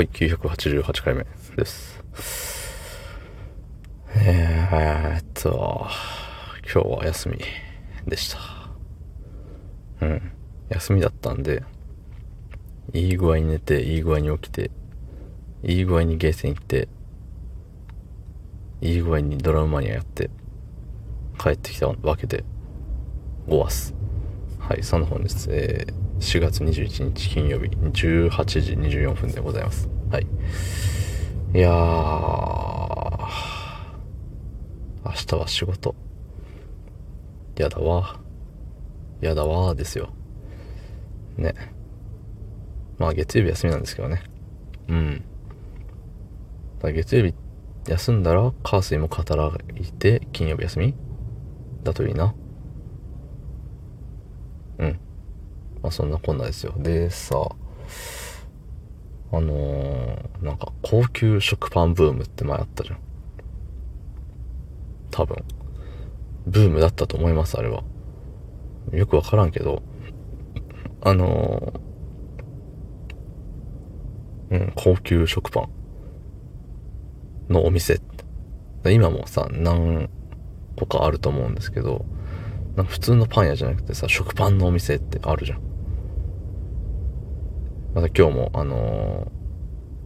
はい、988回目です。えーっと、今日は休みでした。うん。休みだったんで、いい具合に寝て、いい具合に起きて、いい具合にゲーセン行って、いい具合にドラムマニアやって、帰ってきたわけで、ごわす。はい、その本日、えー4月21日金曜日18時24分でございます。はい。いやー、明日は仕事。やだわ。やだわーですよ。ね。まあ月曜日休みなんですけどね。うん。だ月曜日休んだら、火水も働いて、金曜日休み？だといいな。うん。まあそんなこんなですよ。でさ、あのー、なんか高級食パンブームって前あったじゃん。多分。ブームだったと思います、あれは。よくわからんけど、あのー、うん、高級食パンのお店。今もさ、何個かあると思うんですけど、なんか普通のパン屋じゃなくてさ、食パンのお店ってあるじゃん。また今日も、あの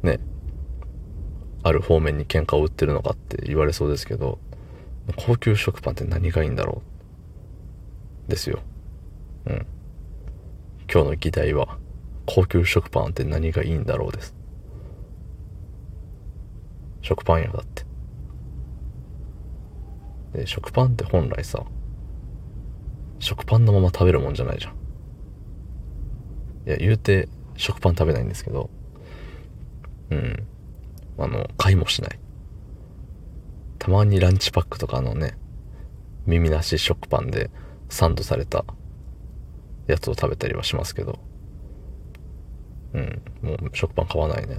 ーね、ある方面に喧嘩を売ってるのかって言われそうですけど、高級食パンって何がいいんだろう？ですよ。うん。今日の議題は、高級食パンって何がいいんだろうです。食パン屋だって。で、食パンって本来さ、食パンのまま食べるもんじゃないじゃん。いや、言うて、食パン食べないんですけど、うん。あの、買いもしない。たまにランチパックとかのね、耳なし食パンでサンドされたやつを食べたりはしますけど、うん。もう食パン買わないね。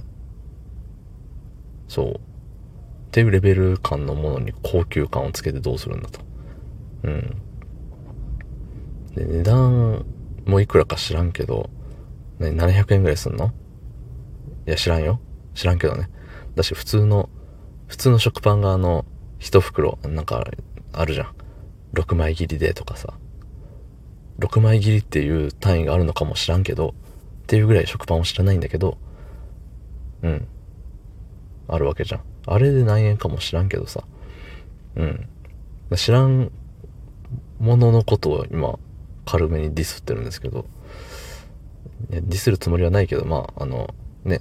そう。っていうレベル感のものに高級感をつけてどうするんだと。うん。で、値段もいくらか知らんけど、ね、700円ぐらいすんの？いや、知らんよ。知らんけどね。だし、普通の、普通の食パンがあの、一袋、なんか、あるじゃん。6枚切りでとかさ。6枚切りっていう単位があるのかも知らんけど、っていうぐらい食パンを知らないんだけど、うん。あるわけじゃん。あれで何円かも知らんけどさ。うん。知らんもののことを今、軽めにディスってるんですけど、ディスるつもりはないけど、まあ、あの、ね、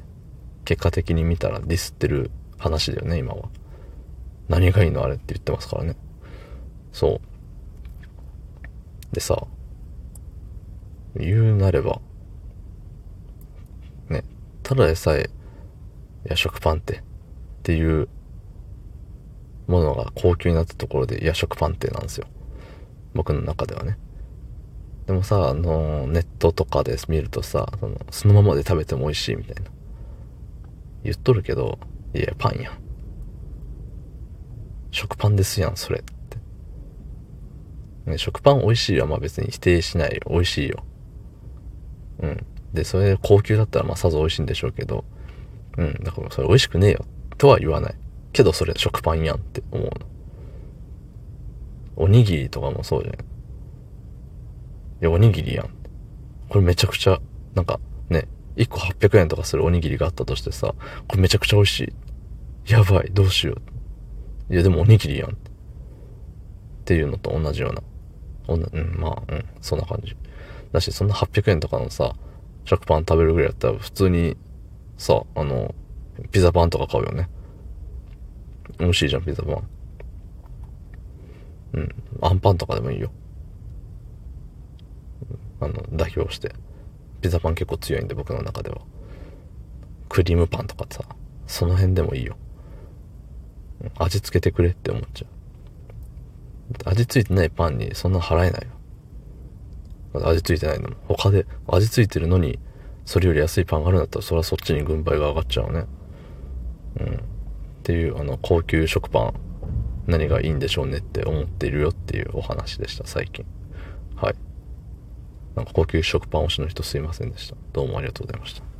結果的に見たらディスってる話だよね、今は。何がいいのあれって言ってますからね。そう。でさ、言うなれば、ね、ただでさえ、いや、食パンって、っていうものが高級になったところで、いや、食パンってなんですよ。僕の中ではね。でもさ、あの、ネットとかで見るとさ、そのそのままで食べても美味しいみたいな。言っとるけど、いや、パンやん。食パンですやん、それって。ね、食パン美味しいはまあ別に否定しないよ。美味しいよ。うん。で、それ高級だったらまあさぞ美味しいんでしょうけど、うん。だからそれ美味しくねえよ。とは言わない。けどそれ食パンやんって思うの。おにぎりとかもそうじゃん。いいや、おにぎりやん。これめちゃくちゃ、なんかね、1個800円とかするおにぎりがあったとしてさ、これめちゃくちゃ美味しい。やばい、どうしよう。いや、でもおにぎりやん。っていうのと同じような。おんなうん、まあ、うん、そんな感じ。だし、そんな800円とかのさ、食パン食べるぐらいだったら普通に、さ、あの、ピザパンとか買うよね。美味しいじゃん、ピザパン。うん。アンパンとかでもいいよ。あの、代表して。ピザパン結構強いんで、僕の中では。クリームパンとかさ、その辺でもいいよ。味付けてくれって思っちゃう。味付いてないパンにそんな払えないよ。味付いてないのも。他で味付いてるのに、それより安いパンがあるんだったら、それはそっちに軍配が上がっちゃうね。うん。っていう、あの、高級食パン、何がいいんでしょうねって思っているよっていうお話でした、最近。はい。なんか高級食パン推しの人すいませんでした。どうもありがとうございました。